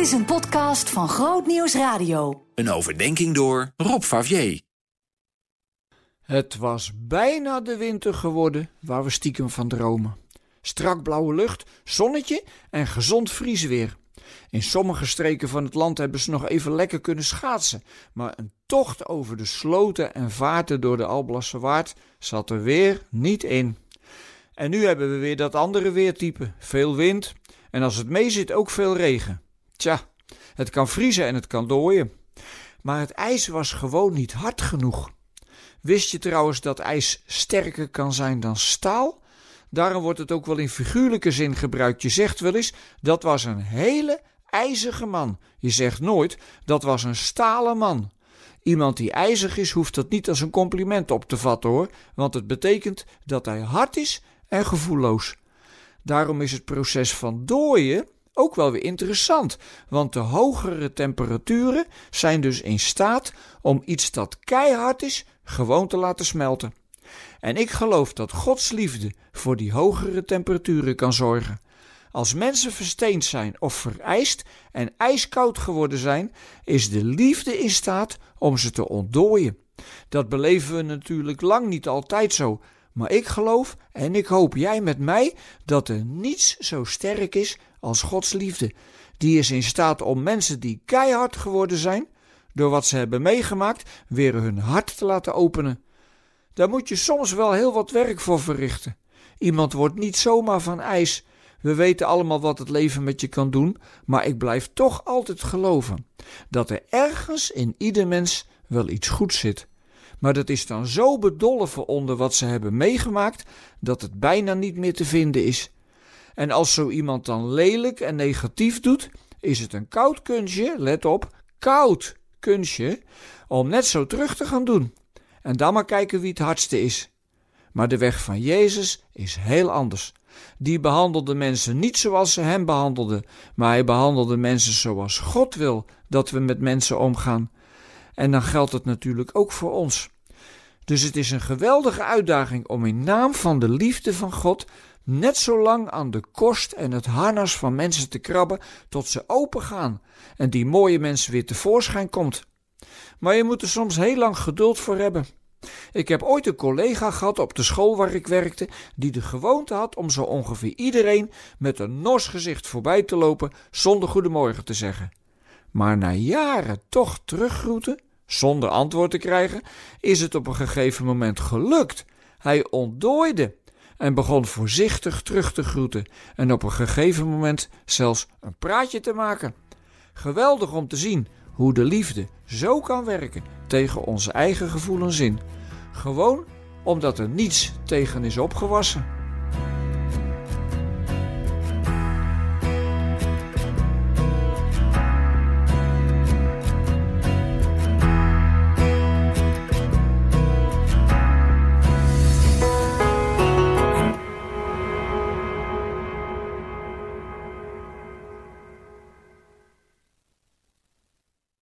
Dit is een podcast van Groot Nieuws Radio. Een overdenking door Rob Favier. Het was bijna de winter geworden waar we stiekem van dromen. Strak blauwe lucht, zonnetje en gezond vriesweer. In sommige streken van het land hebben ze nog even lekker kunnen schaatsen, maar een tocht over de sloten en vaarten door de Alblasse Waard zat er weer niet in. En nu hebben we weer dat andere weertype: veel wind en als het meezit ook veel regen. Tja, het kan vriezen en het kan dooien. Maar het ijs was gewoon niet hard genoeg. Wist je trouwens dat ijs sterker kan zijn dan staal? Daarom wordt het ook wel in figuurlijke zin gebruikt. Je zegt wel eens, dat was een hele ijzige man. Je zegt nooit, dat was een stalen man. Iemand die ijzig is, hoeft dat niet als een compliment op te vatten hoor, want het betekent dat hij hard is en gevoelloos. Daarom is het proces van dooien ook wel weer interessant, want de hogere temperaturen zijn dus in staat om iets dat keihard is gewoon te laten smelten. En ik geloof dat Gods liefde voor die hogere temperaturen kan zorgen. Als mensen versteend zijn of vereist en ijskoud geworden zijn, is de liefde in staat om ze te ontdooien. Dat beleven we natuurlijk lang niet altijd zo, maar ik geloof en ik hoop jij met mij dat er niets zo sterk is als Gods liefde. Die is in staat om mensen die keihard geworden zijn, door wat ze hebben meegemaakt, weer hun hart te laten openen. Daar moet je soms wel heel wat werk voor verrichten. Iemand wordt niet zomaar van ijs. We weten allemaal wat het leven met je kan doen, maar ik blijf toch altijd geloven dat er ergens in ieder mens wel iets goeds zit. Maar dat is dan zo bedolven onder wat ze hebben meegemaakt dat het bijna niet meer te vinden is. En als zo iemand dan lelijk en negatief doet, is het een koud kunstje, let op, koud kunstje, om net zo terug te gaan doen. En dan maar kijken wie het hardste is. Maar de weg van Jezus is heel anders. Die behandelde mensen niet zoals ze hem behandelden, maar hij behandelde mensen zoals God wil dat we met mensen omgaan. En dan geldt het natuurlijk ook voor ons. Dus het is een geweldige uitdaging om in naam van de liefde van God net zo lang aan de kost en het harnas van mensen te krabben tot ze open gaan en die mooie mensen weer tevoorschijn komt. Maar je moet er soms heel lang geduld voor hebben. Ik heb ooit een collega gehad op de school waar ik werkte, die de gewoonte had om zo ongeveer iedereen met een nors gezicht voorbij te lopen zonder goedemorgen te zeggen. Maar na jaren toch teruggroeten, zonder antwoord te krijgen, is het op een gegeven moment gelukt. Hij ontdooide en begon voorzichtig terug te groeten en op een gegeven moment zelfs een praatje te maken. Geweldig om te zien hoe de liefde zo kan werken tegen onze eigen gevoelens in. Gewoon omdat er niets tegen is opgewassen.